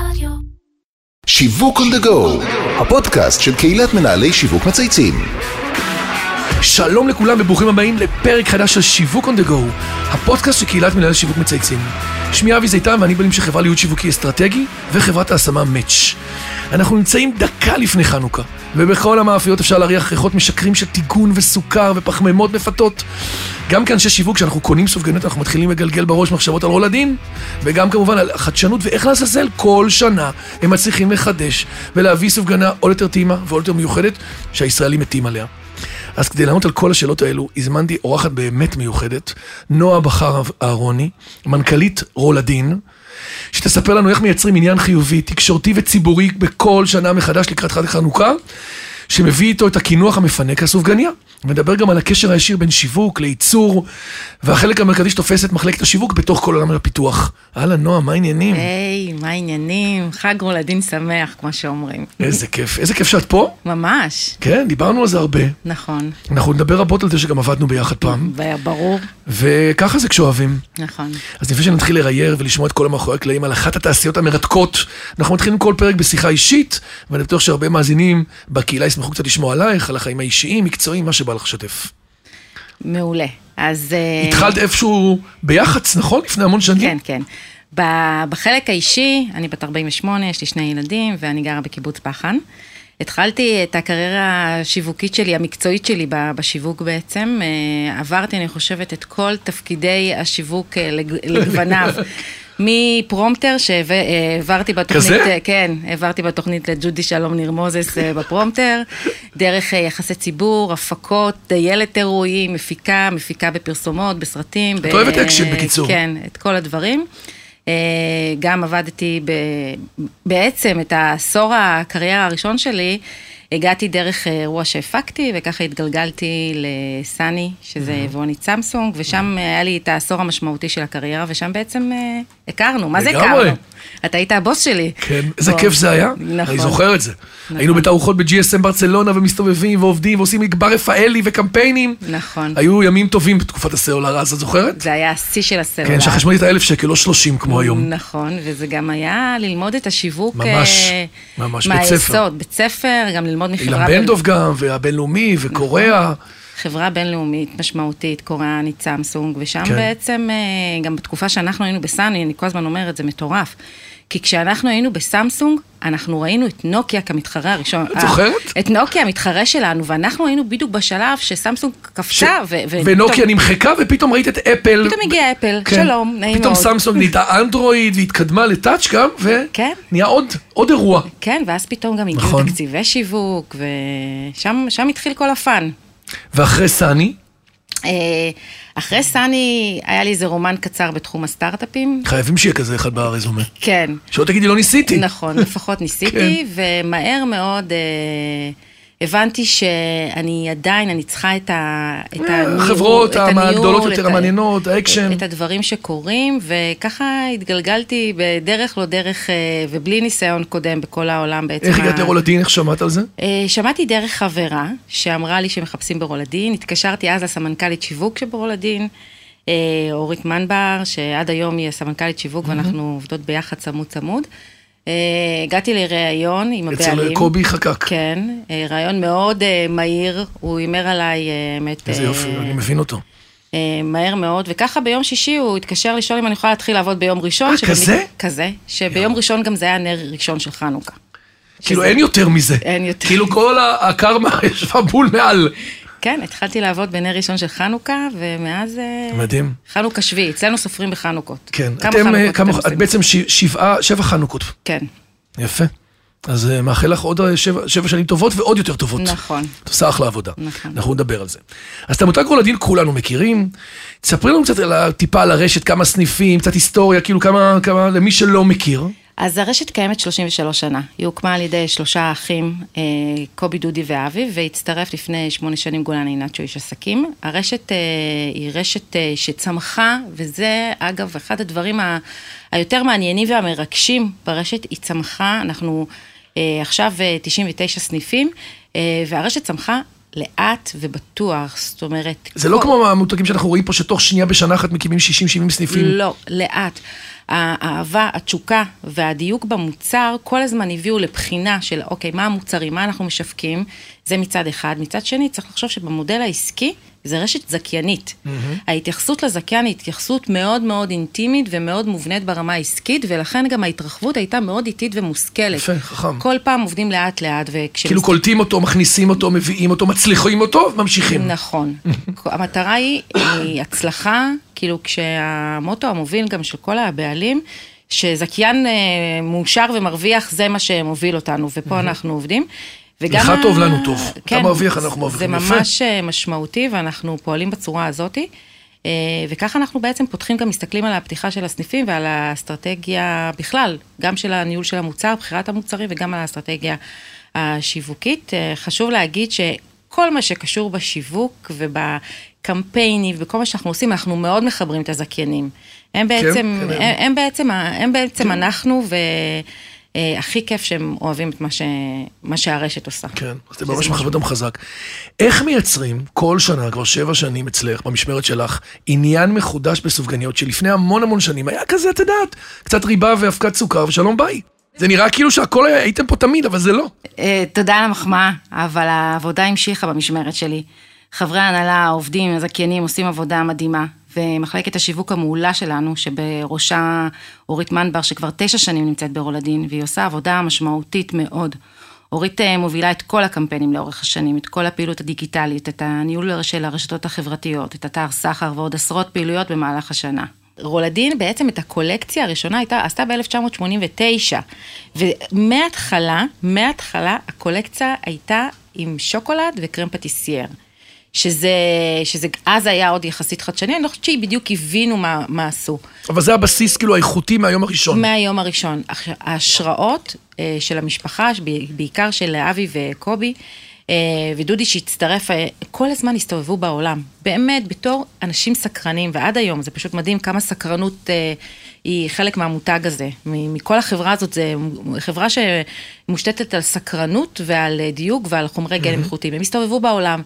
רדיו. שיווק on the go, הפודקאסט של קהילת מנהלי שיווק מצייצים. שלום לכולם וברוכים הבאים לפרק חדש של שיווק on the go, הפודקאסט של קהילת מנהלי שיווק מצייצים. שמי אבי זיתן ואני בעלים של חברה לייעוד שיווקי אסטרטגי וחברת ההשמה מאץ'. אנחנו נמצאים דקה לפני חנוכה, ובכל המאפיות אפשר להריח ריחות משקרים של טיגון וסוכר ופחמימות מפתות. גם כאנשי שיווק, כשאנחנו קונים סופגניות, אנחנו מתחילים לגלגל בראש מחשבות על רולדין, וגם כמובן על חדשנות ואיך לעזאזל כל שנה הם מצליחים לחדש ולהביא סופגנה עוד יותר טעימה ועוד יותר מיוחדת, שהישראלים מתים עליה. אז כדי לענות על כל השאלות האלו, הזמנתי אורחת באמת מיוחדת, נועה בכר אהרוני, מנכ"לית רולדין, שתספר לנו איך מייצרים עניין חיובי, תקשורתי וציבורי בכל שנה מחדש לקראת חג החנוכה, שמביא איתו את הקינוח המפנק הסופגניה. מדבר גם על הקשר הישיר בין שיווק לייצור, והחלק המרכזי שתופס את מחלקת השיווק בתוך כל עולם הפיתוח. אהלן, נועה, מה העניינים? היי, מה העניינים? חג רולדין שמח, כמו שאומרים. איזה כיף. איזה כיף שאת פה. ממש, כן, דיברנו על זה הרבה. נכון. אנחנו נדבר רבות על זה שגם עבדנו ביחד פעם. ברור, וככה זה כשאוהבים. נכון. אז לפני שנתחיל לרייר ולשמוע את כל המאחורי הקלעים על אחת התעשיות המרתקות, אנחנו מתחילים כל פרק בשיחה אישית, ואני בטוח שהרבה מאזינים בקהילה ישמחו קצת לשמוע עלייך, על החיים האישיים, מקצועיים, מה שבא לך לשתף. מעולה. אז... אה, התחלת איפשהו ביח"צ, נכון? לפני המון שנים? כן, כן. בחלק האישי, אני בת 48, יש לי שני ילדים, ואני גרה בקיבוץ פחן. התחלתי את הקריירה השיווקית שלי, המקצועית שלי בשיווק בעצם. אה, עברתי, אני חושבת, את כל תפקידי השיווק אה, לג- לגווניו. מפרומטר שהעברתי בתוכנית, כזה? כן, העברתי בתוכנית לג'ודי שלום ניר מוזס אה, בפרומטר, דרך אה, יחסי ציבור, הפקות, דיילת אירועים, מפיקה, מפיקה בפרסומות, בסרטים. את אוהבת אקשן, בקיצור. כן, את כל הדברים. אה, גם עבדתי ב... בעצם את העשור הקריירה הראשון שלי, הגעתי דרך אה, אירוע שהפקתי, וככה התגלגלתי לסאני, שזה יבואנית סמסונג, ושם היה לי את העשור המשמעותי של הקריירה, ושם בעצם אה, הכרנו. מה זה. הכרנו? אתה היית הבוס שלי. כן, איזה. כיף זה היה. נכון. אני זוכר את זה. היינו בתערוכות ב-GSM ברצלונה ומסתובבים ועובדים ועושים מגבר רפאלי וקמפיינים. נכון. היו ימים טובים בתקופת הסלולר אז, את זוכרת? זה היה השיא של הסלולר. כן, שהחשמל הייתה אלף שקל, לא שלושים כמו היום. נכון, וזה גם היה ללמוד את השיווק ממש, אה, ממש, בית ספר. מהיסוד, בית ספר, גם ללמוד מחברה... אילן בין- בנדוב גם, והבינלאומי, וקוריאה. חברה בינלאומית משמעותית, קוריאנית סמסונג, ושם כן. כן. בעצם, אה, גם בתקופה שאנחנו היינו בסאני, אני כל הזמן אומרת, זה מטורף. כי כשאנחנו היינו בסמסונג, אנחנו ראינו את נוקיה כמתחרה הראשון. את זוכרת? אה, את נוקיה המתחרה שלנו, ואנחנו היינו בדיוק בשלב שסמסונג ש- קפצה, ו- ו- ונוקיה פתאום- נמחקה, ופתאום ראית את אפל. פתאום הגיע אפל, כן. שלום, נעים פתאום מאוד. סמסונג נהייתה אנדרואיד, והתקדמה לטאץ' גם, כן. ונהיה עוד, עוד אירוע. כן, ואז פתאום גם הגיעו נכון. תקציבי שיווק, ושם שם התחיל כל הפאן. ואחרי סאני, אה, אחרי סאני, היה לי איזה רומן קצר בתחום הסטארט-אפים. חייבים שיהיה כזה אחד ברזומה. כן, שלא תגידי, לא ניסיתי. נכון, לפחות ניסיתי, ומהר מאוד אה, הבנתי שאני עדיין, אני צריכה את ה... את אה, הניהול- החברות הניהול, הגדולות יותר, המעניינות, האקשן. את הדברים שקורים, וככה התגלגלתי בדרך לא דרך, אה, ובלי ניסיון קודם בכל העולם בעצם. איך הגעת לרולדין, איך שמעת על זה? אה, שמעתי דרך חברה שאמרה לי שמחפשים ברולדין, התקשרתי אז לסמנכ"לית שיווק שברולדין, אה, אורית מנבר, שעד היום היא הסמנכ"לית שיווק ואנחנו עובדות ביחד צמוד צמוד. אה, הגעתי לראיון עם הבעלים. אצל קובי חקק. כן, אה, ראיון מאוד אה, מהיר, הוא הימר עליי, האמת, איזה יופי, אני מבין אותו. מהר מאוד, וככה ביום שישי הוא התקשר לשאול אם אני יכולה להתחיל לעבוד ביום ראשון. אה, כזה? כזה, שביום ראשון גם זה היה נר ראשון של חנוכה. כאילו אין יותר מזה. אין יותר. כאילו כל הקרמה ישבה בול מעל. כן, התחלתי לעבוד בנר ראשון של חנוכה, ומאז... אה, מדהים. חנוכה שביעי, אצלנו סופרים בחנוכות. כן. כמה אתם, אה, חנוכות כמה, אתם את עושים? בעצם שבעה, שבע חנוכות. כן, יפה. אז אה, מאחל לך עוד שבע, שבע שנים טובות ועוד יותר טובות. נכון. את עושה אחלה עבודה. נכון. אנחנו נדבר על זה. אז את המותג רולדין כולנו מכירים. תספרי לנו קצת על טיפה על הרשת, כמה סניפים, קצת היסטוריה, כאילו כמה, כמה, למי שלא מכיר. אז הרשת קיימת 33 שנה. היא הוקמה על ידי שלושה אחים, אה, קובי, דודי ואבי, והצטרף לפני שמונה שנים גולן עינת שהוא איש עסקים. הרשת אה, היא רשת אה, שצמחה, וזה אגב אחד הדברים ה- היותר מעניינים והמרגשים ברשת, היא צמחה, אנחנו עכשיו אה, 99 סניפים, והרשת צמחה לאט ובטוח, זאת אומרת... זה לא כל- כמו המותגים שאנחנו רואים פה, שתוך שנייה בשנה אחת מקימים 60-70 סניפים. לא, לאט. האהבה, התשוקה והדיוק במוצר כל הזמן הביאו לבחינה של אוקיי, מה המוצרים, מה אנחנו משווקים, זה מצד אחד. מצד שני, צריך לחשוב שבמודל העסקי זה רשת זכיינית. Mm-hmm. ההתייחסות לזכיין היא התייחסות מאוד מאוד אינטימית ומאוד מובנית ברמה העסקית, ולכן גם ההתרחבות הייתה מאוד איטית ומושכלת. יפה, חכם. כל פעם עובדים לאט לאט, וכש... כאילו קולטים אותו, מכניסים אותו, מביאים אותו, מצליחים אותו, ממשיכים. נכון. המטרה היא, היא הצלחה, כאילו כשהמוטו המוביל גם של כל הבעלים, שזכיין אה, מאושר ומרוויח, זה מה שמוביל אותנו, ופה אנחנו עובדים. וגם... לך טוב, לנו טוב. כן, אתה מרוויח, אנחנו מרוויחים. זה ממש יפה. משמעותי, ואנחנו פועלים בצורה הזאתי. אה, וככה אנחנו בעצם פותחים גם, מסתכלים על הפתיחה של הסניפים ועל האסטרטגיה בכלל, גם של הניהול של המוצר, בחירת המוצרים וגם על האסטרטגיה השיווקית. אה, חשוב להגיד שכל מה שקשור בשיווק ובקמפיינים וכל מה שאנחנו עושים, אנחנו מאוד מחברים את הזכיינים. הם בעצם, כן, כן. הם, הם בעצם, הם בעצם כן. אנחנו, ו... אה, הכי כיף שהם אוהבים את מה, ש... מה שהרשת עושה. כן, אז זה ממש מחבר אותם חזק. איך מייצרים כל שנה, כבר שבע שנים אצלך, במשמרת שלך, עניין מחודש בסופגניות שלפני המון המון שנים היה כזה, את יודעת, קצת ריבה ואבקת סוכר ושלום ביי. זה נראה כאילו שהכל היה, הייתם פה תמיד, אבל זה לא. אה, תודה על המחמאה, אבל העבודה המשיכה במשמרת שלי. חברי ההנהלה, העובדים, הזכיינים עושים עבודה מדהימה. ומחלקת השיווק המעולה שלנו, שבראשה אורית מנבר, שכבר תשע שנים נמצאת ברולדין, והיא עושה עבודה משמעותית מאוד. אורית אה, מובילה את כל הקמפיינים לאורך השנים, את כל הפעילות הדיגיטלית, את הניהול של הרשתות החברתיות, את אתר סחר ועוד עשרות פעילויות במהלך השנה. רולדין בעצם את הקולקציה הראשונה הייתה, עשתה ב-1989, ומההתחלה, מההתחלה הקולקציה הייתה עם שוקולד וקרם פטיסייר. שזה, שזה אז היה עוד יחסית חדשני, אני לא חושבת שהיא בדיוק הבינו מה, מה עשו. אבל זה הבסיס כאילו האיכותי מהיום הראשון. מהיום הראשון. ההשראות אה, של המשפחה, בעיקר של אבי וקובי, אה, ודודי שהצטרף, אה, כל הזמן הסתובבו בעולם. באמת, בתור אנשים סקרנים, ועד היום, זה פשוט מדהים כמה סקרנות היא חלק מהמותג הזה. מכל החברה הזאת, זו חברה שמושתתת על סקרנות ועל דיוק ועל חומרי גלם איכותיים. הם הסתובבו בעולם.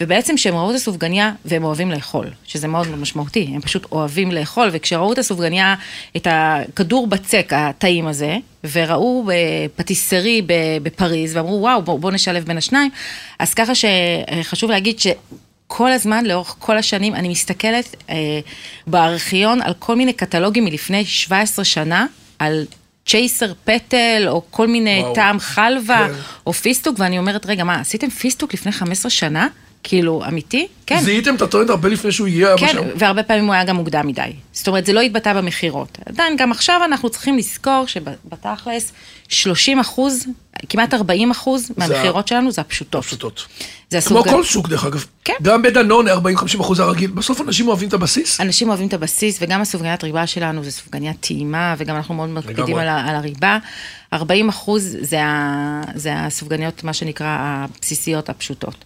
ובעצם כשהם ראו את הסופגניה, והם אוהבים לאכול, שזה מאוד מאוד משמעותי, הם פשוט אוהבים לאכול, וכשראו את הסופגניה, את הכדור בצק הטעים הזה, וראו פטיסרי בפריז, ואמרו, וואו, בואו בוא נשלב בין השניים, אז ככה שחשוב להגיד ש... כל הזמן, לאורך כל השנים, אני מסתכלת אה, בארכיון על כל מיני קטלוגים מלפני 17 שנה, על צ'ייסר פטל, או כל מיני וואו. טעם חלבה, כן. או פיסטוק, ואני אומרת, רגע, מה, עשיתם פיסטוק לפני 15 שנה? כאילו, אמיתי? כן. זיהיתם את הטרנד הרבה לפני שהוא הגיע? כן, והרבה פעמים הוא היה גם מוקדם מדי. זאת אומרת, זה לא התבטא במכירות. עדיין, גם עכשיו אנחנו צריכים לזכור שבתכלס, 30 אחוז, כמעט 40 אחוז מהמכירות שלנו זה הפשוטות. הפשוטות. זה הסוג... כמו כל שוק, דרך אגב. כן. גם בדנון, 40-50 אחוז הרגיל. בסוף אנשים אוהבים את הבסיס? אנשים אוהבים את הבסיס, וגם הסופגניית ריבה שלנו זה סופגניית טעימה, וגם אנחנו מאוד מקפידים על, על הריבה. 40 אחוז זה, זה הסופגניות, מה שנקרא, הבסיסיות הפשוטות.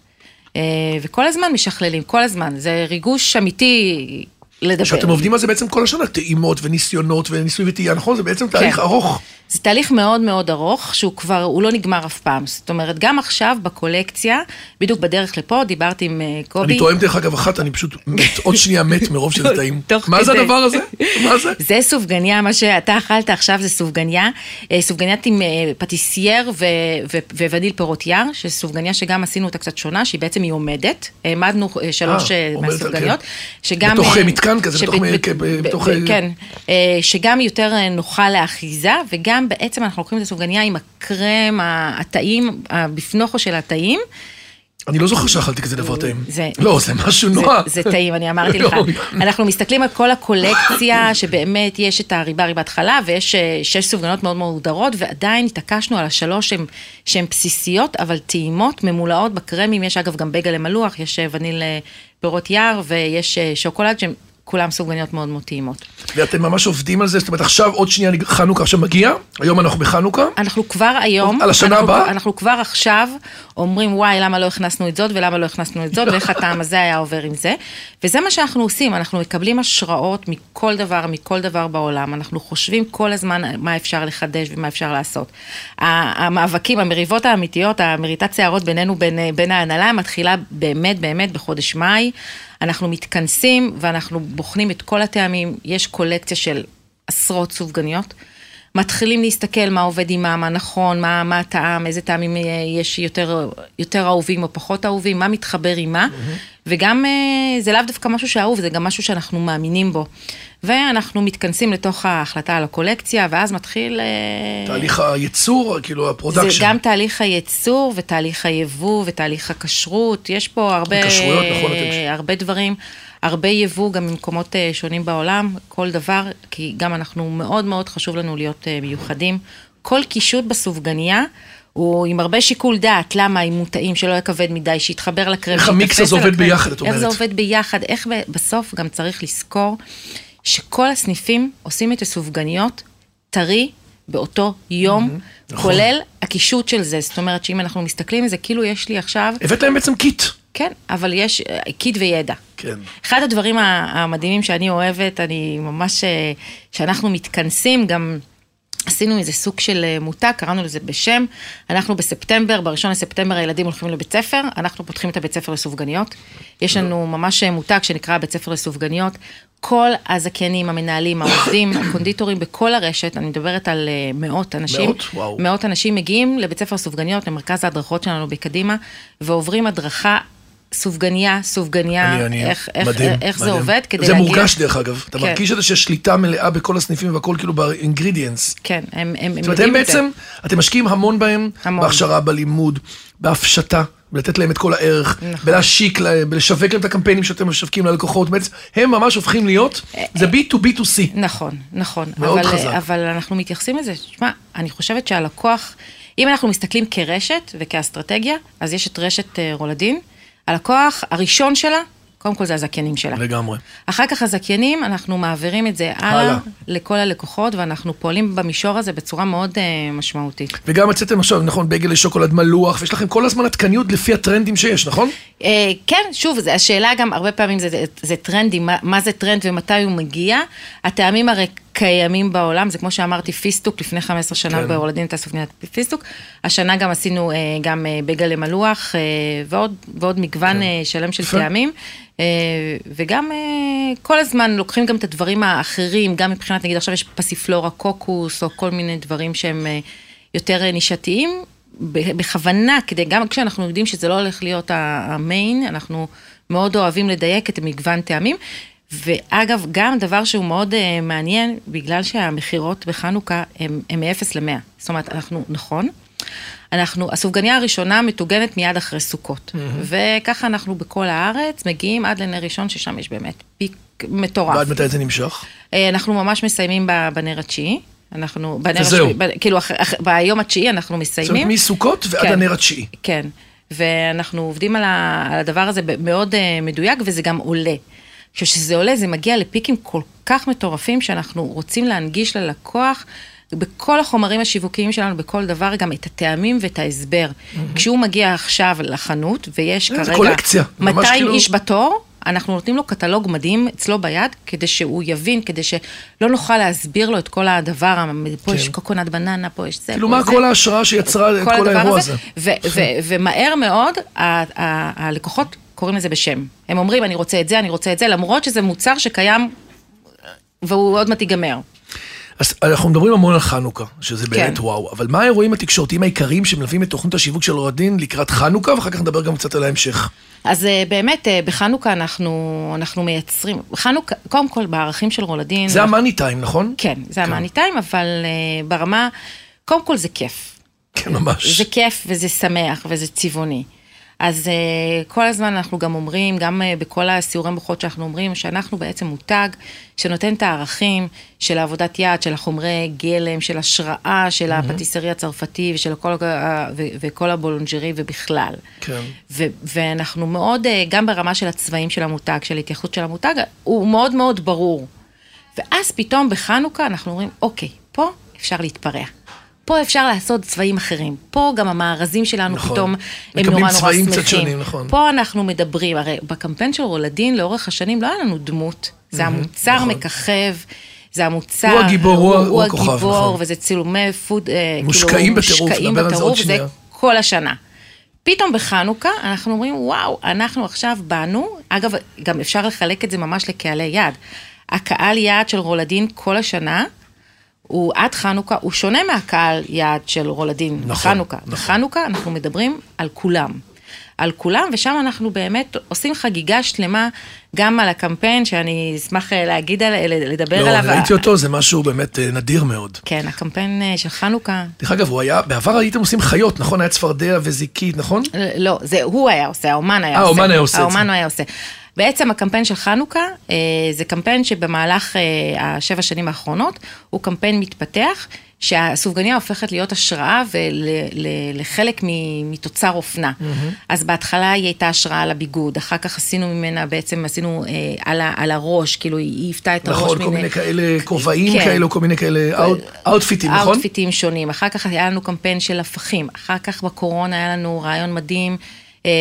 אה, וכל הזמן משכללים, כל הזמן, זה ריגוש אמיתי לדבר. שאתם עובדים על זה בעצם כל השנה, טעימות וניסיונות וניסוי וטעייה, נכון? זה בעצם תהליך כן. ארוך. זה תהליך מאוד מאוד ארוך, שהוא כבר, הוא לא נגמר אף פעם. זאת אומרת, גם עכשיו בקולקציה, בדיוק בדרך לפה, דיברתי עם אה, קובי. אני טועם דרך אגב אחת, אני פשוט מת, עוד שנייה מת מרוב שזה טעים. מה זה הדבר הזה? מה זה? זה סופגניה, מה שאתה אכלת עכשיו זה סופגניה. אה, סופגניית עם אה, פטיסייר ווניל פירות יער, שסופגניה שגם עשינו אותה קצת שונה, שהיא בעצם היא עומדת. העמדנו שלוש מהסופגניות. כן. בתוך מתקן כזה, בתוך... כן, שגם יותר נוחה לאחיזה, וגם... בעצם אנחנו לוקחים את הסופגניה עם הקרם, הטעים, הבפנוכו של הטעים. אני לא זוכר שאכלתי כזה דבר טעים. לא, זה משהו נורא. זה טעים, אני אמרתי לך. אנחנו מסתכלים על כל הקולקציה, שבאמת יש את הריבה, ריבת חלב, ויש אה, שש סופגנות מאוד מאוד מודרות, ועדיין התעקשנו על השלוש שהן בסיסיות, אבל טעימות, ממולאות בקרמים. יש אגב גם בגל למלוח, יש אה, וניל אה, פירות יער, ויש שוקולד, שהן כולם סופגניות מאוד מאוד טעימות. ואתם ממש עובדים על זה? זאת אומרת, עכשיו עוד שנייה חנוכה עכשיו מגיע, היום אנחנו בחנוכה. אנחנו כבר היום, על השנה הבאה? אנחנו כבר עכשיו אומרים, וואי, למה לא הכנסנו את זאת ולמה לא הכנסנו את זאת, ואיך הטעם הזה היה עובר עם זה. וזה מה שאנחנו עושים, אנחנו מקבלים השראות מכל דבר, מכל דבר בעולם. אנחנו חושבים כל הזמן מה אפשר לחדש ומה אפשר לעשות. המאבקים, המריבות האמיתיות, המריטת שערות בינינו, בין, בין ההנהלה, מתחילה באמת באמת בחודש מאי. אנחנו מתכנסים ואנחנו בוחנים את כל הטעמים, יש קולקציה של עשרות סופגניות. מתחילים להסתכל מה עובד עם מה, מה נכון, מה, מה הטעם, איזה טעמים אה, יש יותר, יותר אהובים או פחות אהובים, מה מתחבר עם מה, mm-hmm. וגם אה, זה לאו דווקא משהו שאהוב, זה גם משהו שאנחנו מאמינים בו. ואנחנו מתכנסים לתוך ההחלטה על הקולקציה, ואז מתחיל... אה, תהליך הייצור, כאילו ה production. זה גם תהליך הייצור, ותהליך היבוא, ותהליך הכשרות, יש פה הרבה... כשרויות, נכון. הרבה דברים. הרבה יבוא גם ממקומות אה, שונים בעולם, כל דבר, כי גם אנחנו מאוד מאוד חשוב לנו להיות אה, מיוחדים. כל קישוט בסופגניה הוא עם הרבה שיקול דעת, למה עם מוטעים שלא יהיה כבד מדי, שיתחבר לקרם, איך המיקס הזה עובד ביחד, את אומרת. איך זה עובד ביחד, איך בסוף גם צריך לזכור שכל הסניפים עושים את הסופגניות טרי באותו יום, mm-hmm, כולל נכון. הקישוט של זה. זאת אומרת שאם אנחנו מסתכלים על זה, כאילו יש לי עכשיו... הבאת להם בעצם kit. כן, אבל יש kit וידע. כן. אחד הדברים המדהימים שאני אוהבת, אני ממש, אה, שאנחנו מתכנסים, גם עשינו איזה סוג של אה, מותג, קראנו לזה בשם. אנחנו בספטמבר, בראשון לספטמבר הילדים הולכים לבית ספר, אנחנו פותחים את הבית ספר לסופגניות. יש לנו ממש אה, מותג שנקרא בית ספר לסופגניות. כל הזכיינים, המנהלים, העובדים, הקונדיטורים בכל הרשת, אני מדברת על מאות אנשים. מאות? וואו. מאות אנשים מגיעים לבית ספר סופגניות, למרכז ההדרכות שלנו בקדימה, ועוברים הדרכה סופגניה, סופגניה, אני, איך, מדהים, איך, איך מדהים. זה עובד כדי זה להגיע... זה מורגש דרך אגב, אתה כן. מרגיש את זה שיש שליטה מלאה בכל הסניפים והכל כאילו באינגרידיאנס. כן, הם, הם, זאת אומרת, הם בעצם, אתם משקיעים המון בהם, המון. בהכשרה, בלימוד, בהפשטה. ולתת להם את כל הערך, נכון. בלהשיק להם, בלשווק להם את הקמפיינים שאתם משווקים ללקוחות, בעצם הם ממש הופכים להיות, זה B2B2C. נכון, נכון. מאוד אבל, חזק. אבל אנחנו מתייחסים לזה, תשמע, אני חושבת שהלקוח, אם אנחנו מסתכלים כרשת וכאסטרטגיה, אז יש את רשת אה, רולדין, הלקוח הראשון שלה, קודם כל זה הזכיינים שלה. לגמרי. אחר כך הזכיינים, אנחנו מעבירים את זה הלאה, הלאה. לכל הלקוחות, ואנחנו פועלים במישור הזה בצורה מאוד uh, משמעותית. וגם הוצאתם עכשיו, נכון, בייגלה שוקולד מלוח, ויש לכם כל הזמן עדכניות לפי הטרנדים שיש, נכון? Uh, כן, שוב, זה, השאלה גם, הרבה פעמים זה, זה, זה טרנדים, מה, מה זה טרנד ומתי הוא מגיע. הטעמים הרי קיימים בעולם, זה כמו שאמרתי, פיסטוק, לפני 15 שנה כן. ברולדין הייתה סופגניית פיסטוק. השנה גם עשינו uh, גם uh, בייגלה מלוח, uh, ועוד, ועוד מגוון כן. שלם של טעמים. וגם כל הזמן לוקחים גם את הדברים האחרים, גם מבחינת, נגיד עכשיו יש פסיפלורה קוקוס, או כל מיני דברים שהם יותר נישתיים, בכוונה, כדי, גם כשאנחנו יודעים שזה לא הולך להיות ה main, אנחנו מאוד אוהבים לדייק את המגוון טעמים. ואגב, גם דבר שהוא מאוד uh, מעניין, בגלל שהמכירות בחנוכה הן מ-0 ל-100. זאת אומרת, אנחנו, נכון, אנחנו, הסופגניה הראשונה מטוגנת מיד אחרי סוכות. Mm-hmm. וככה אנחנו בכל הארץ מגיעים עד לנר ראשון, ששם יש באמת פיק מטורף. ועד מתי זה נמשך? אה, אנחנו ממש מסיימים בנר התשיעי. אנחנו, בנר השביעי, כאילו, אח, אח, ביום התשיעי אנחנו מסיימים. זאת אומרת, מסוכות ועד כן, הנר התשיעי. כן, ואנחנו עובדים על, ה, על הדבר הזה מאוד uh, מדויק, וזה גם עולה. כשזה עולה, זה מגיע לפיקים כל כך מטורפים, שאנחנו רוצים להנגיש ללקוח. בכל החומרים השיווקיים שלנו, בכל דבר, גם את הטעמים ואת ההסבר. Mm-hmm. כשהוא מגיע עכשיו לחנות, ויש כרגע... קולקציה. 200 כאילו... איש בתור, אנחנו נותנים לו קטלוג מדהים אצלו ביד, כדי שהוא יבין, כדי שלא נוכל להסביר לו את כל הדבר, פה כן. יש קוקונט בננה, פה יש זה, כאילו מה זה. כל ההשראה שיצרה את כל האירוע הזה. ו- ומהר מאוד, הלקוחות קוראים לזה בשם. הם אומרים, אני רוצה את זה, אני רוצה את זה, למרות שזה מוצר שקיים והוא עוד מעט ייגמר. אז אנחנו מדברים המון על חנוכה, שזה כן. באמת וואו, אבל מה האירועים התקשורתיים העיקריים שמלווים את תוכנית השיווק של רודין לקראת חנוכה, ואחר כך נדבר גם קצת על ההמשך. אז אה, באמת, אה, בחנוכה אנחנו, אנחנו מייצרים, חנוכה, קודם כל בערכים של רולדין. זה המאני טיים, נכון? כן, זה כן. המאני טיים, אבל uh, ברמה, קודם כל זה כיף. כן, ממש. זה כיף וזה שמח וזה צבעוני. אז uh, כל הזמן אנחנו גם אומרים, גם uh, בכל הסיורי מוחות שאנחנו אומרים, שאנחנו בעצם מותג שנותן את הערכים של העבודת יד, של החומרי גלם, של השראה, של mm-hmm. הפטיסרי הצרפתי ושל כל, uh, ו- וכל הבולונג'רי ובכלל. כן. ו- ואנחנו מאוד, uh, גם ברמה של הצבעים של המותג, של התייחסות של המותג, הוא מאוד מאוד ברור. ואז פתאום בחנוכה אנחנו אומרים, אוקיי, פה אפשר להתפרע. פה אפשר לעשות צבעים אחרים. פה גם המארזים שלנו נכון. פתאום הם נורא נורא שמחים. מקבלים צבעים קצת שונים, נכון. פה אנחנו מדברים, הרי בקמפיין של רולדין לאורך השנים לא היה לנו דמות, זה המוצר נכון. מככב. זה המוצר, הוא הגיבור, הוא, הוא, הוא הכוכב, הגיבור, נכון. וזה צילומי פוד, אה, מושקעים כאילו, בטירוף, מושקעים בטירוף, וזה כל השנה. פתאום בחנוכה אנחנו אומרים, וואו, אנחנו עכשיו באנו, אגב, גם אפשר לחלק את זה ממש לקהלי יד. הקהל יעד של רולדין כל השנה, הוא עד חנוכה, הוא שונה מהקהל יעד של רולדין נכון, בחנוכה. נכון. בחנוכה אנחנו מדברים על כולם. על כולם, ושם אנחנו באמת עושים חגיגה שלמה גם על הקמפיין, שאני אשמח אה, להגיד, על, לדבר לא, עליו. ראיתי אותו, זה משהו באמת אה, נדיר מאוד. כן, הקמפיין אה, של חנוכה. דרך אגב, הוא היה, בעבר הייתם עושים חיות, נכון? היה צפרדע וזיקית, נכון? לא, זה הוא היה עושה, האומן היה אה, עושה. האומן היה עושה האומן. היה עושה. בעצם הקמפיין של חנוכה אה, זה קמפיין שבמהלך אה, השבע שנים האחרונות הוא קמפיין מתפתח, שהסופגניה הופכת להיות השראה ולחלק מתוצר אופנה. אז בהתחלה היא הייתה השראה על הביגוד, אחר כך עשינו ממנה, בעצם עשינו אה, על, ה, על הראש, כאילו היא היוותה את הראש. נכון, כל מיני כאלה כובעים כן. כאלה, כל מיני כאלה אאוט- אאוטפיטים, נכון? אאוטפיטים שונים. אחר כך היה לנו קמפיין של הפכים. אחר כך בקורונה היה לנו רעיון מדהים. אה,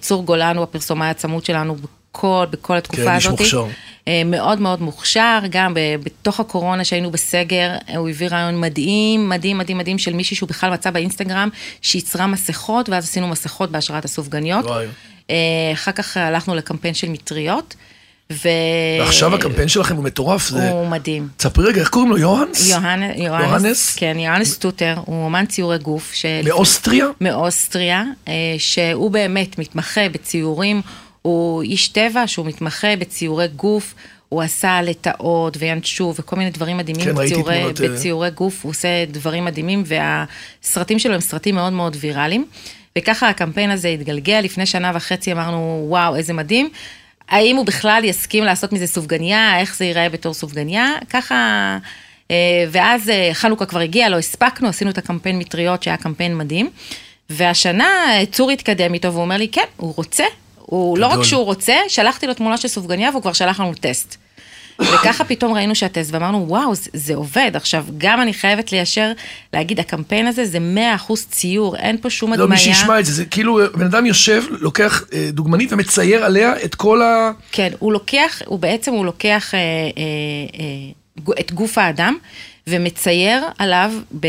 צור גולן הוא הפרסומאי הצמוד שלנו בכל, בכל התקופה כן, איש הזאת. מוכשר. אה, מאוד מאוד מוכשר, גם בתוך הקורונה שהיינו בסגר, אה, הוא הביא רעיון מדהים, מדהים, מדהים, מדהים של מישהי שהוא בכלל מצא באינסטגרם, שייצרה מסכות, ואז עשינו מסכות בהשראת הסופגניות. וואי. אה, אחר כך הלכנו לקמפיין של מטריות. ו... ועכשיו הקמפיין שלכם הוא מטורף, זה... הוא מדהים. תספרי רגע, איך קוראים לו? יוהנס? יוהנ... יוהנס? יוהנס, כן, יוהנס טוטר, הוא אומן ציורי גוף. של... מאוסטריה? מאוסטריה, שהוא באמת מתמחה בציורים, הוא איש טבע שהוא מתמחה בציורי גוף, הוא עשה לטאות וינשוף וכל מיני דברים מדהימים כן, בציורי, תמונות, אה. בציורי גוף, הוא עושה דברים מדהימים, והסרטים שלו הם סרטים מאוד מאוד ויראליים. וככה הקמפיין הזה התגלגל, לפני שנה וחצי אמרנו, וואו, איזה מדהים. האם הוא בכלל יסכים לעשות מזה סופגניה, איך זה ייראה בתור סופגניה, ככה... אה, ואז אה, חנוכה כבר הגיע, לא הספקנו, עשינו את הקמפיין מטריות שהיה קמפיין מדהים. והשנה צור התקדם איתו והוא אומר לי, כן, הוא רוצה. הוא לא גדול. רק שהוא רוצה, שלחתי לו תמונה של סופגניה והוא כבר שלח לנו טסט. וככה פתאום ראינו שהטסט ואמרנו, וואו, זה, זה עובד. עכשיו, גם אני חייבת ליישר, להגיד, הקמפיין הזה זה 100% ציור, אין פה שום לא, הדמיה. מי שישמע את זה, זה כאילו בן אדם יושב, לוקח אה, דוגמנית ומצייר עליה את כל ה... כן, הוא לוקח, הוא בעצם, הוא לוקח אה, אה, אה, את גוף האדם ומצייר עליו ב,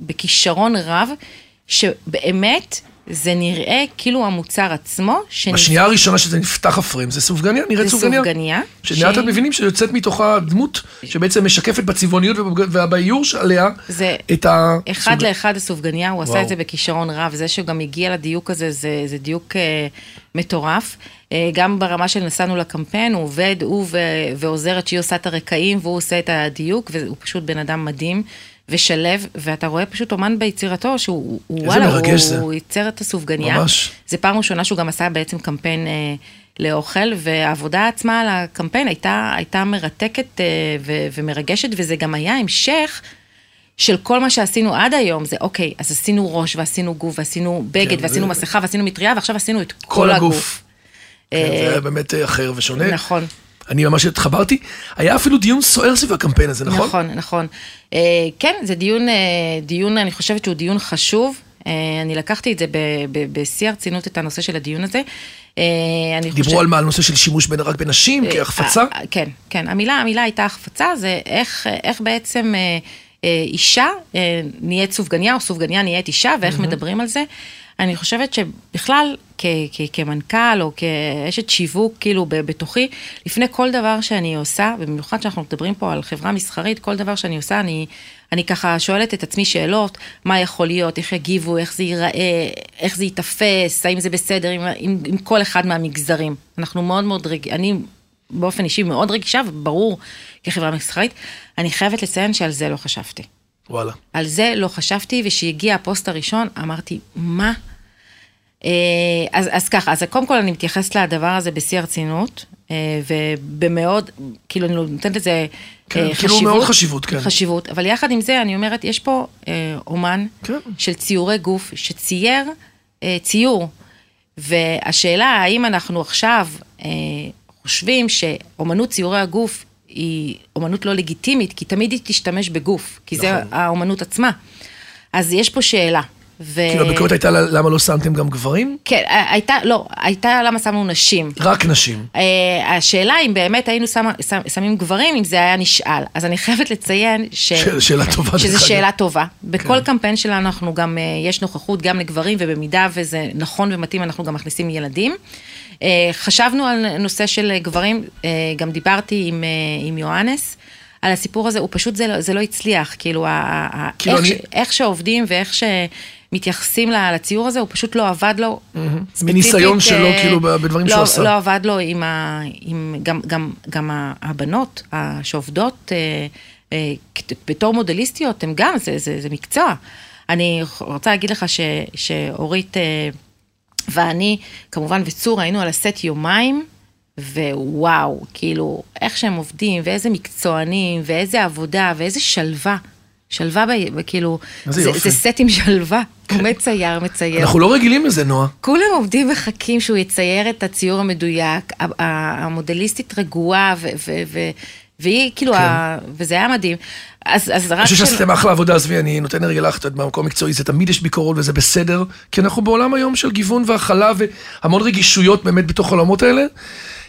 בכישרון רב, שבאמת זה נראה כאילו המוצר עצמו, שנ- בשנייה הראשונה שזה נפתח הפריים, זה סופגניה, נראית זה סופגניה. סופגניה, שלאט ש- לאט מבינים שיוצאת מתוכה דמות שבעצם משקפת בצבעוניות ובאיור עליה זה את ה... אחד סופג- לאחד הסופגניה, הוא עשה וואו. את זה בכישרון רב, זה שהוא גם הגיע לדיוק הזה, זה, זה דיוק אה, מטורף. אה, גם ברמה של נסענו לקמפיין, הוא עובד, הוא ו- ועוזרת שהיא עושה את הרקעים, והוא עושה את הדיוק, והוא פשוט בן אדם מדהים ושלב, ואתה רואה פשוט אומן ביצירתו, שהוא, וואלה, הוא, זה. הוא ייצר את הסופגניה. ממש. זה פעם ראשונה שהוא גם עשה בעצם קמפיין אה, לאוכל, והעבודה עצמה על הקמפיין הייתה, הייתה מרתקת אה, ו- ומרגשת, וזה גם היה המשך. של כל מה שעשינו עד היום, זה אוקיי, אז עשינו ראש, ועשינו גוף, ועשינו בגד, כן, ועשינו זה- מסכה, ועשינו מטריה, ועכשיו עשינו את כל, כל הגוף. הגוף. כן, זה היה באמת אה, אחר ושונה. נכון. אני ממש התחברתי. היה אפילו דיון סוער סביב הקמפיין הזה, נכון? נכון, נכון. אה, כן, זה דיון, אה, דיון, אני חושבת שהוא דיון חשוב. אה, אני לקחתי את זה בשיא הרצינות, את הנושא של הדיון הזה. אה, אני דיברו חושבת- על מה? על נושא של שימוש בין- רק בנשים, כהחפצה? אה, אה, כן, כן. המילה, המילה הייתה החפצה, זה איך, איך בעצם אה, אה, אישה אה, נהיית סופגניה, או סופגניה נהיית אישה, ואיך מדברים על זה. אני חושבת שבכלל, כ- כ- כמנכ"ל או כאשת שיווק, כאילו, בתוכי, לפני כל דבר שאני עושה, ובמיוחד שאנחנו מדברים פה על חברה מסחרית, כל דבר שאני עושה, אני, אני ככה שואלת את עצמי שאלות, מה יכול להיות, איך יגיבו, איך זה ייראה, איך זה ייתפס, האם זה בסדר עם, עם, עם כל אחד מהמגזרים. אנחנו מאוד מאוד רג... אני באופן אישי מאוד רגישה, וברור כחברה מסחרית, אני חייבת לציין שעל זה לא חשבתי. וואלה. על זה לא חשבתי, וכשהגיע הפוסט הראשון, אמרתי, מה? אה, אז, אז ככה, אז קודם כל אני מתייחסת לדבר הזה בשיא הרצינות, אה, ובמאוד, כאילו אני נותנת לזה כן, אה, כאילו מאוד חשיבות, כן. חשיבות, אבל יחד עם זה אני אומרת, יש פה אה, אומן כן. של ציורי גוף, שצייר אה, ציור, והשאלה האם אנחנו עכשיו אה, חושבים שאומנות ציורי הגוף היא אומנות לא לגיטימית, כי תמיד היא תשתמש בגוף, כי זה נכון. האומנות עצמה. אז יש פה שאלה. ו... כאילו הביקורת הייתה למה לא שמתם גם גברים? כן, הייתה, לא, הייתה למה שמנו נשים. רק נשים. Uh, השאלה אם באמת היינו שם, שם, שמים גברים, אם זה היה נשאל. אז אני חייבת לציין ש... ש- שאלה טובה, שזו. שאלה טובה. בכל קמפיין שלנו אנחנו גם, uh, יש נוכחות גם לגברים, ובמידה וזה נכון ומתאים, אנחנו גם מכניסים ילדים. Uh, חשבנו על נושא של גברים, uh, גם דיברתי עם, uh, עם יוהנס. על הסיפור הזה, הוא פשוט, זה לא, זה לא הצליח, כאילו, ה- ה- כאילו איך, אני- איך שעובדים ואיך שמתייחסים לציור הזה, הוא פשוט לא עבד לו. ספציפית, מניסיון שלו, אה, כאילו, בדברים לא, שהוא עשה. לא עבד לו עם, ה, עם גם, גם, גם הבנות שעובדות אה, אה, בתור מודליסטיות, הם גם, זה, זה, זה מקצוע. אני רוצה להגיד לך ש, שאורית ואני, כמובן, וצור, היינו על הסט יומיים, ווואו, כאילו, איך שהם עובדים, ואיזה מקצוענים, ואיזה עבודה, ואיזה שלווה. שלווה, ב, כאילו, זה, יופי. זה סט עם שלווה. הוא מצייר, מצייר. אנחנו לא רגילים לזה, נועה. כולם עומדים מחכים שהוא יצייר את הציור המדויק, המודליסטית רגועה, ו- ו- ו- והיא כאילו, ה- וזה היה מדהים. אז, אז רק... כן. אני חושב של- שעשיתם אחלה עבודה, עזבי, אני נותן רגע לך, את יודעת, במקום מקצועי, זה תמיד יש ביקורות וזה בסדר, כי אנחנו בעולם היום של גיוון והכלה והמון רגישויות באמת בתוך העולמות האלה.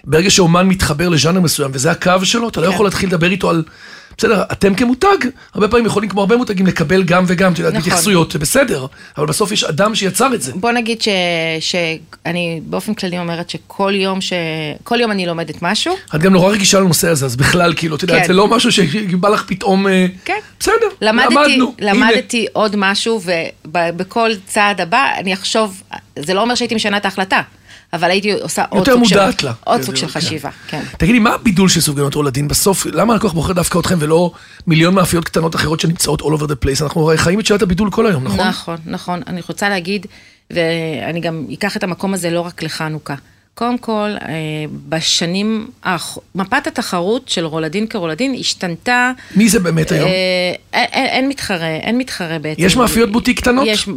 ברגע שאומן מתחבר לז'אנר מסוים, וזה הקו שלו, אתה לא כן. יכול להתחיל לדבר איתו על... בסדר, אתם כמותג, הרבה פעמים יכולים, כמו הרבה מותגים, לקבל גם וגם, את יודעת, נכון. בהתייחסויות, זה בסדר, אבל בסוף יש אדם שיצר את זה. בוא נגיד ש- שאני באופן כללי אומרת שכל יום, ש... כל יום אני לומדת משהו. את גם נורא רגישה לנושא הזה, אז בכלל, כאילו, את יודעת, כן. זה לא משהו שבא לך פתאום... אה, כן. בסדר, למדתי, למדנו. הנה. למדתי עוד משהו, ובכל צעד הבא אני אחשוב, זה לא אומר שהייתי משנה את ההחלטה, אבל הייתי עושה עוד יותר סוג של, מודעת לה. עוד סוג של כן. חשיבה, כן. תגידי, מה הבידול של סופגנות רולדין בסוף? למה הלקוח בוחר דווקא אתכם ולא מיליון מאפיות קטנות אחרות שנמצאות all over the place? אנחנו הרי חיים את שאלת הבידול כל היום, נכון? נכון, נכון. אני רוצה להגיד, ואני גם אקח את המקום הזה לא רק לחנוכה. קודם כל, אה, בשנים, מפת התחרות של רולדין כרולדין השתנתה. מי זה באמת היום? אה, אין, אין, אין מתחרה, אין מתחרה בעצם. יש מאפיות בוטיק קטנות? יש,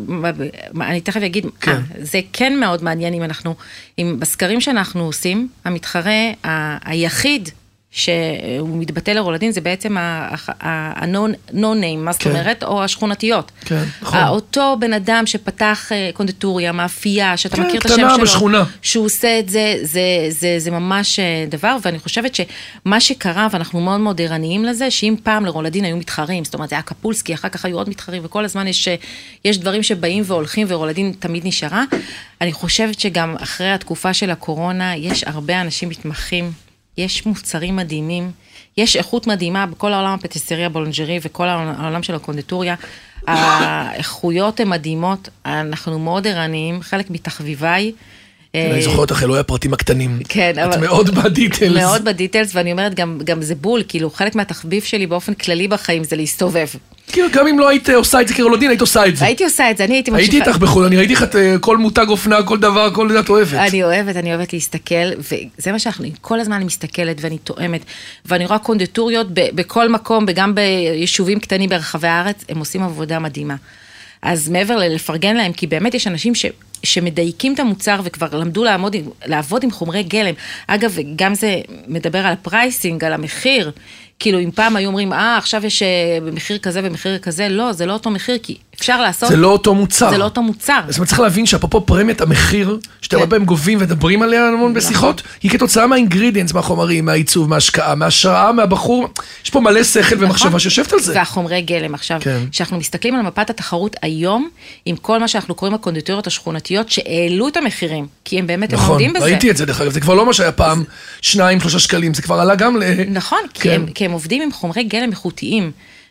אני תכף אגיד, כן. אה, זה כן מאוד מעניין אם אנחנו, אם בסקרים שאנחנו עושים, המתחרה ה- היחיד שהוא מתבטא לרולדין זה בעצם ה-no name, מה זאת כן. אומרת, או השכונתיות. כן, נכון. אותו בן אדם שפתח אה, קונדיטוריה, מאפייה, שאתה כן, מכיר את השם קטנה שלו, בשכונה. שהוא עושה את זה, זה, ממש אה, דבר, ואני חושבת שמה שקרה, ואנחנו מאוד מאוד ערניים לזה, שאם פעם לרולדין היו מתחרים, זאת אומרת, זה היה קפולסקי, אחר כך היו עוד מתחרים, וכל הזמן יש, אה, יש דברים שבאים והולכים, ורולדין תמיד נשארה. אני חושבת שגם אחרי התקופה של הקורונה, יש הרבה אנשים מתמחים, יש מוצרים מדהימים, יש איכות מדהימה בכל העולם הפטיסריה, בולנג'רי וכל העולם של הקונדיטוריה. האיכויות הן מדהימות, אנחנו מאוד ערניים, חלק מתחביביי. אני זוכר אותך, אלוהי הפרטים הקטנים. כן, את אבל- מאוד בדיטלס. מאוד בדיטלס, ואני אומרת, גם, גם זה בול, כאילו, חלק מהתחביב שלי באופן כללי בחיים זה להסתובב. כאילו, גם אם לא היית עושה את זה כרולדין, היית עושה את זה. הייתי עושה את זה, אני הייתי הייתי איתך בחו"ל, אני ראיתי לך את אה, כל מותג אופנה, כל דבר, כל את אוהבת. אני אוהבת, אני אוהבת להסתכל, וזה מה שאנחנו, כל הזמן אני מסתכלת ואני תואמת, ואני רואה קונדיטוריות ב- בכל מקום, וגם ביישובים קטנים ברחבי הארץ, הם עושים עבודה מדהימה. אז מעבר ללפרגן להם, כי באמת יש אנשים ש... שמדייקים את המוצר וכבר למדו לעמוד, לעבוד עם חומרי גלם. אגב, גם זה מדבר על ה pricing, על המחיר. כאילו, אם פעם היו אומרים, אה, עכשיו יש אה, במחיר כזה ומחיר כזה, לא, זה לא אותו מחיר, כי אפשר לעשות... זה לא אותו מוצר. זה לא אותו מוצר. אומרת, צריך להבין שאפרופו פרמיית המחיר, שאתם. הרבה פעמים גובים ומדברים עליה המון בשיחות, היא כתוצאה מה ingredients, מהחומרים, מהעיצוב, מההשקעה, מההשראה, מהבחור. יש פה מלא שכל ומחשבה נכון. שיושבת על זה. והחומרי גלם. עכשיו, כן. כשאנחנו מסתכלים על מפת התחרות היום, עם כל מה שאנחנו קוראים הקונדיטוריות השכונתיות, שהעלו את המחירים, כי הם באמת נכון, עומדים בזה. ראיתי את זה דרך אגב, זה כבר לא מה שהיה פעם, שניים, שלושה שקלים, זה כבר עלה גם ל... נכון, כי, כן. הם, עובדים עם חומרי גלם איכותיים,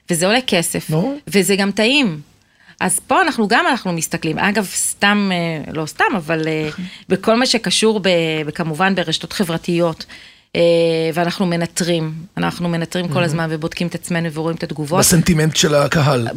וזה עולה כסף. וזה גם טעים. אז פה אנחנו גם אנחנו מסתכלים, אגב, סתם, אה, לא סתם, אבל אה, בכל מה שקשור ב, כמובן ברשתות חברתיות, ואנחנו מנטרים, אנחנו מנטרים כל הזמן ובודקים את עצמנו ורואים את התגובות. בסנטימנט של הקהל.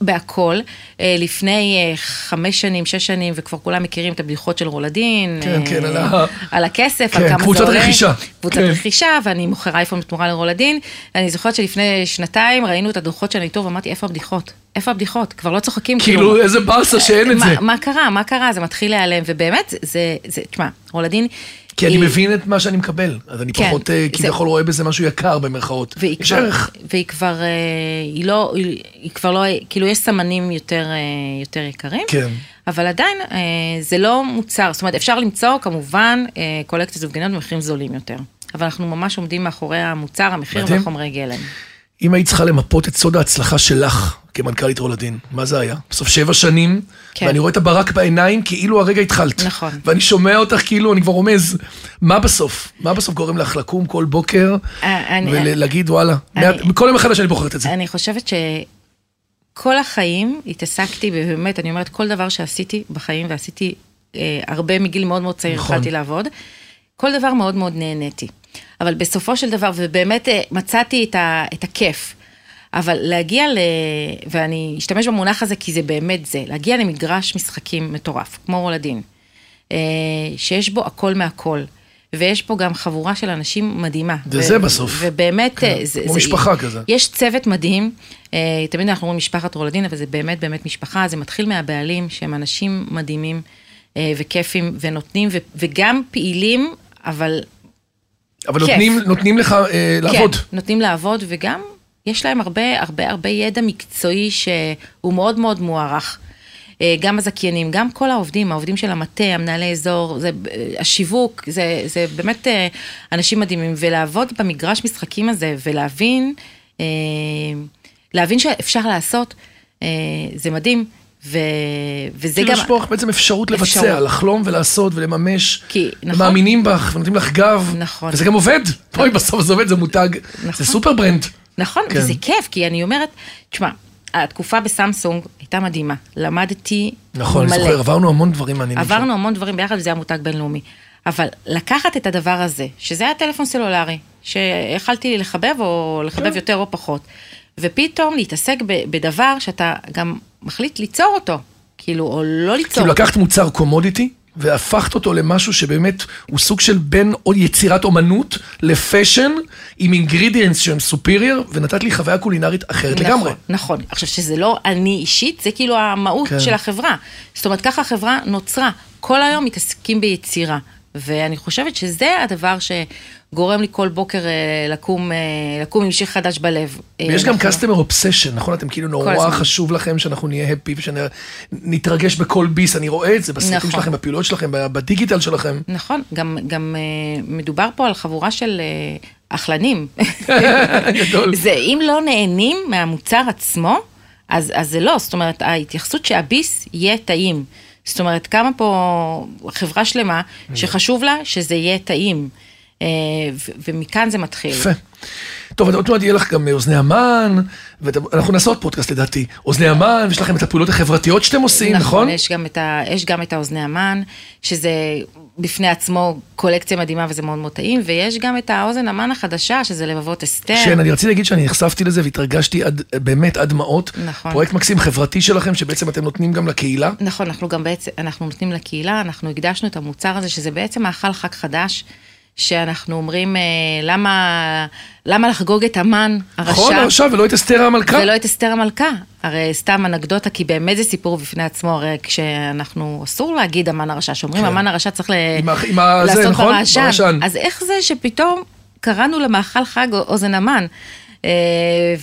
בהכל. אה, לפני אה, חמש שנים, שש שנים, וכבר כולם מכירים את הבדיחות של רולדין. כן, אה, כן, על ה- על הכסף, כן, על כמה זה קבוצת עולה. רכישה. קבוצת כן. רכישה, ואני מוכרה אייפון בתמורה לרולדין. אני זוכרת שלפני שנתיים ראינו את הדוחות של הניטור, ואמרתי, איפה הבדיחות? איפה הבדיחות? כבר לא צוחקים. כאילו, איזה באסה שאין את זה. מה קרה? מה קרה? זה מתחיל להיעלם, ובאמת, זה, תשמע, רולדין... כי אני מבין את מה שאני מקבל, אז אני כן, פחות אה, כביכול רואה בזה משהו יקר במרכאות. יש ערך. והיא כבר, אה, היא לא, היא, כבר לא, כאילו יש סמנים יותר, אה, יקרים, כן. אבל עדיין זה לא מוצר, זאת אומרת אפשר למצוא כמובן קולקציות סופגניות במחירים זולים יותר, אבל אנחנו ממש עומדים מאחורי המוצר, המחיר. והחומרי גלם. אם היית צריכה למפות את סוד ההצלחה שלך כמנכ"לית רולדין, מה זה היה? בסוף שבע שנים, כן. ואני רואה את הברק בעיניים כאילו הרגע התחלת. נכון. ואני שומע אותך כאילו, אני כבר רומז, מה בסוף? מה בסוף גורם לך לקום כל בוקר אה, אני- ולהגיד וואלה, אני- מה- מכל יום מחדש אני בוחרת את זה. אני חושבת שכל החיים התעסקתי, ובאמת, אני אומרת, כל דבר שעשיתי בחיים, ועשיתי אה, הרבה מגיל מאוד מאוד צעיר, נכון. התחלתי לעבוד, כל דבר מאוד מאוד נהניתי. אבל בסופו של דבר, ובאמת אה, מצאתי את, ה, את הכיף. אבל להגיע ל... ואני אשתמש במונח הזה כי זה באמת זה, להגיע למגרש משחקים מטורף, כמו רולדין, אה, שיש בו הכל מהכל. ויש פה גם חבורה של אנשים מדהימה. וזה ו- בסוף. ובאמת, כן, אה, זה, כמו זה, משפחה כזה. יש צוות מדהים, אה, תמיד אנחנו אומרים משפחת רולדין, אבל זה באמת באמת משפחה, זה מתחיל מהבעלים, שהם אנשים מדהימים אה, וכיפים, ונותנים, ו- וגם פעילים, אבל אבל. נותנים, נותנים לך אה, לעבוד. כן, נותנים לעבוד, וגם יש להם הרבה הרבה הרבה ידע מקצועי שהוא מאוד מאוד מוערך. אה, גם הזכיינים, גם כל העובדים, העובדים של המטה, המנהלי אזור, זה, אה, השיווק, זה, זה באמת אה, אנשים מדהימים. ולעבוד במגרש משחקים הזה ולהבין, להבין שאפשר לעשות, זה מדהים. ו, וזה כאילו גם... יש פה בעצם אפשרות לבצע, אפשרות. לחלום ולעשות ולממש. כי- נכון. ומאמינים בך ונותנים לך גב. נכון. וזה גם עובד. בואי, בסוף זה עובד, זה מותג. נכון. זה סופר ברנד. נכון, כן. וזה כיף, כי אני אומרת, תשמע, התקופה בסמסונג הייתה מדהימה. למדתי נכון, אני מלא. זוכר, עברנו המון דברים מעניינים. עברנו המון דברים ביחד, וזה היה מותג בינלאומי. אבל לקחת את הדבר הזה, שזה היה טלפון סלולרי, שיכלתי לחבב או לחבב כן. יותר או פחות, ופתאום להתעסק בדבר שאתה גם מחליט ליצור אותו, כאילו, או לא ליצור כאילו אותו. לקחת מוצר קומודיטי, והפכת אותו למשהו שבאמת הוא סוג של בין עוד יצירת אומנות לפשן, עם אינגרידיאנס שהם סופיריור, ונתת לי חוויה קולינרית אחרת לגמרי. נכון, נכון. עכשיו, שזה לא אני אישית, זה כאילו המהות. כן. של החברה. זאת אומרת, ככה החברה נוצרה. כל היום מתעסקים ביצירה. ואני חושבת שזה הדבר שגורם לי כל בוקר אה, לקום, אה, לקום עם שיר חדש בלב. אה, ויש גם אנחנו- customer obsession, נכון? אתם כאילו נורא. חשוב לכם שאנחנו נהיה happy ושנתרגש בכל ביס, אני רואה את זה בסרטים נכון. שלכם, בפעולות שלכם, בדיגיטל שלכם. נכון, גם, גם מדובר פה על חבורה של אכלנים. גדול. זה, אם לא נהנים מהמוצר עצמו, אז, אז זה לא, זאת אומרת, ההתייחסות שהביס יהיה טעים. זאת אומרת, קמה פה חברה שלמה שחשוב לה שזה יהיה טעים. אה, ומכאן זה מתחיל. יפה. טוב, עוד מעט יהיה לך גם אוזני המן, ואנחנו נעשה עוד פודקאסט לדעתי. אוזני המן, ויש לכם את הפעולות החברתיות שאתם עושים, נכון? יש גם את, ה, יש גם את האוזני המן, שזה בפני עצמו קולקציה מדהימה וזה מאוד מאוד טעים, ויש גם את האוזן המן החדשה, שזה לבבות אסתר. כן, אני רציתי להגיד שאני נחשפתי לזה והתרגשתי עד, באמת עד דמעות. נכון. פרויקט מקסים חברתי שלכם, שבעצם אתם נותנים גם לקהילה. נכון, אנחנו גם בעצם, אנחנו נותנים לקהילה, אנחנו הקדשנו את המוצר הזה, שזה בעצם מאכל חג חדש, שאנחנו אומרים, אה, למה, למה לחגוג את המן הרשע, נכון, עכשיו, ולא את אסתר המלכה. ולא את אסתר המלכה? הרי סתם אנקדוטה, כי באמת זה סיפור בפני עצמו, הרי כשאנחנו, אסור להגיד המן הרשע, שאומרים כן. המן הרשע צריך ל... עם ה- עם ה- זה, לעשות נכון? ברעשן. ברעשן. אז איך זה שפתאום קראנו למאכל חג אוזן המן? אה,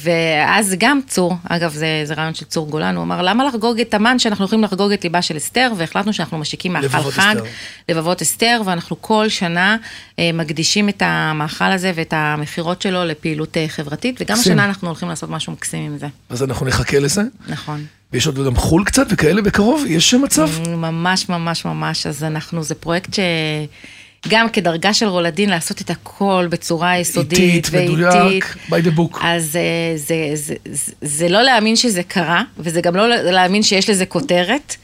ואז גם צור, אגב זה, זה רעיון של צור גולן, הוא אמר למה לחגוג את המן שאנחנו יכולים לחגוג את ליבה של אסתר, והחלטנו שאנחנו משיקים מאכל לבבות חג, אסתר. לבבות אסתר, ואנחנו כל שנה אה, מקדישים את המאכל הזה ואת המכירות שלו לפעילות אה, חברתית, וגם. השנה אנחנו הולכים לעשות משהו מקסים עם זה, אז אנחנו נחכה לזה. נכון. ויש עוד גם חו"ל קצת וכאלה בקרוב, יש מצב? ממש ממש ממש, אז אנחנו, זה פרויקט ש... גם כדרגה של רולדין לעשות את הכל בצורה יסודית איטית, ואיטית. מדויק, by the book. אז אה, זה, זה, זה, זה לא להאמין שזה קרה, וזה גם לא להאמין שיש לזה כותרת,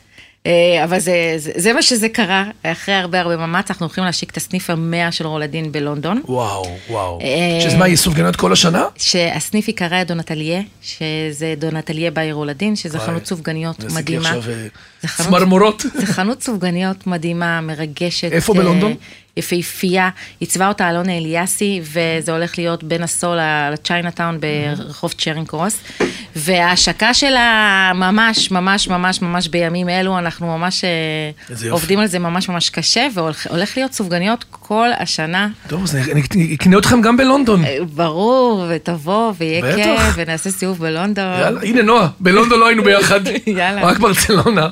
אה, אבל זה, זה, זה מה שזה קרה. אחרי הרבה הרבה מאמץ, אנחנו הולכים להשיק את הסניף המאה של רולדין בלונדון. וואו, וואו. אה, שזה מה, יהיה סופגניות כל השנה? שהסניף ייקרא דונטליה, שזה דונטליה בעיר רולדין, שזה חנות סופגניות עשיתי מדהימה. עכשיו, זה חנות- צמרמורות. זה חנות סופגניות מדהימה, מרגשת. איפה בלונדון? יפהפייה. עיצבה אותה אלונה אליאסי, וזה הולך להיות בין הסוהו לצ'יינאטאון ברחוב צ'רינג קרוס. וההשקה שלה ממש, ממש, ממש, ממש בימים אלו, אנחנו ממש אה. עובדים על זה ממש ממש קשה, והולך להיות סופגניות כל השנה. טוב, אז אני אקנה אתכם גם בלונדון. אה, ברור, ותבוא, ויהיה. כיף, ונעשה סיבוב בלונדון. יאללה, הנה נועה, בלונדון לא היינו ביחד. רק ברצלונה.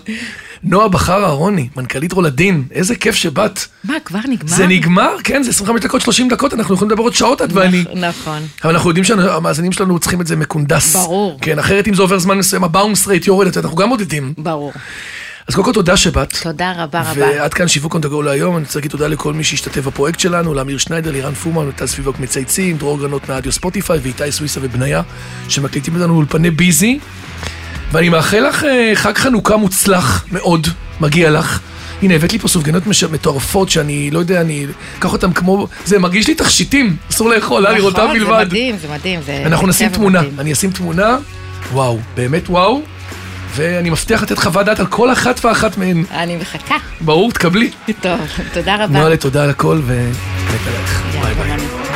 נועה בכר אהרוני, מנכ"לית רולדין, איזה כיף שבאת. מה, כבר נגמר? זה נגמר, כן, זה 25 דקות, 30 דקות, אנחנו יכולים לדבר עוד שעות, את ואני. נכון. אבל אנחנו יודעים שהמאזינים שלנו צריכים את זה מקונדס. ברור. כן, אחרת אם זה עובר זמן מסוים, הבאונס רייט יורדת, אנחנו גם מודדים. ברור. אז קודם כל תודה שבאת. תודה רבה רבה. ועד כאן שיווק on the go להיום, אני רוצה להגיד תודה לכל מי שהשתתף בפרויקט שלנו, לאמיר שניידר, לירן פומן, נטל סביבוק מצייצים, דרור גרנות מאדיו ספוטיפיי ואיתי סוויסה ובניה, שמקליטים אותנו באולפני ביזי. ואני מאחל לך אה, חג חנוכה מוצלח מאוד, מגיע לך. הנה, הבאת לי פה סופגניות מש- מטורפות שאני לא יודע, אני אקח אותן כמו... זה מרגיש לי תכשיטים, אסור לאכול, אה, לראותם נכון, בלבד. זה מדהים, זה מדהים. זה אנחנו נשים תמונה. אני אשים תמונה, וואו, באמת וואו, ואני מבטיח לתת חוות דעת על כל אחת ואחת מהן. אני מחכה. ברור, תקבלי. טוב, תודה רבה. נועה, תודה על הכל, ונתראה. יאללה, ביי ביי.